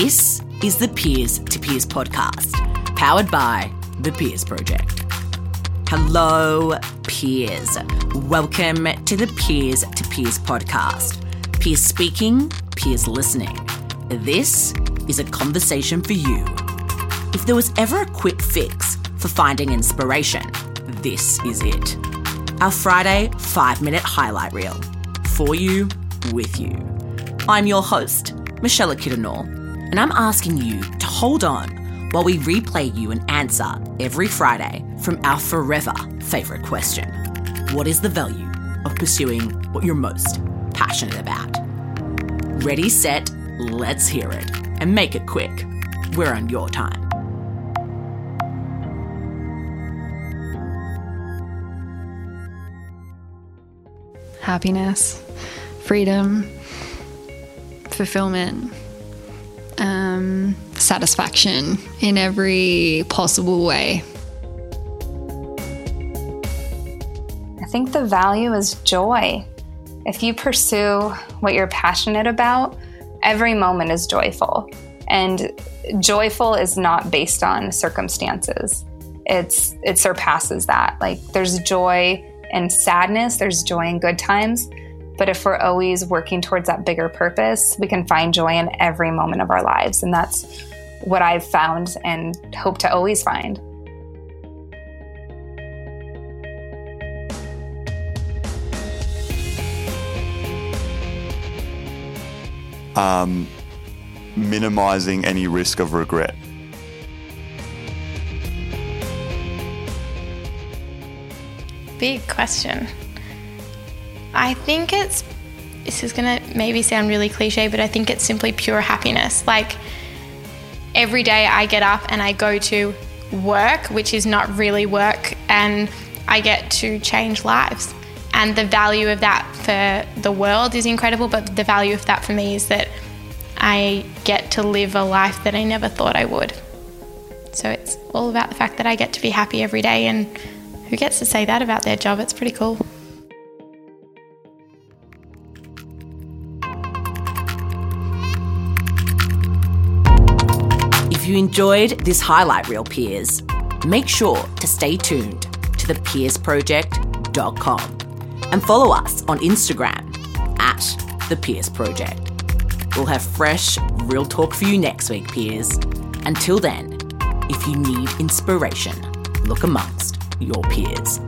This is the Peers to Peers podcast, powered by the Peers Project. Hello, peers. Welcome to the Peers to Peers podcast. Peers speaking, peers listening. This is a conversation for you. If there was ever a quick fix for finding inspiration, this is it. Our Friday five minute highlight reel for you, with you. I'm your host, Michelle Kiddenall, and I'm asking you to hold on while we replay you an answer every Friday from our forever favourite question What is the value of pursuing what you're most passionate about? Ready, set, let's hear it. And make it quick. We're on your time. happiness, freedom, fulfillment, um, satisfaction in every possible way. I think the value is joy. If you pursue what you're passionate about, every moment is joyful. And joyful is not based on circumstances. It's it surpasses that. Like there's joy in sadness, there's joy in good times. But if we're always working towards that bigger purpose, we can find joy in every moment of our lives. And that's what I've found and hope to always find. um, minimizing any risk of regret. Big question. I think it's, this is gonna maybe sound really cliche, but I think it's simply pure happiness. Like every day I get up and I go to work, which is not really work, and I get to change lives. And the value of that for the world is incredible, but the value of that for me is that I get to live a life that I never thought I would. So it's all about the fact that I get to be happy every day, and who gets to say that about their job? It's pretty cool. You enjoyed this highlight reel, peers, make sure to stay tuned to thepeersproject.com and follow us on Instagram at the Project. We'll have fresh, real talk for you next week, peers. Until then, if you need inspiration, look amongst your peers.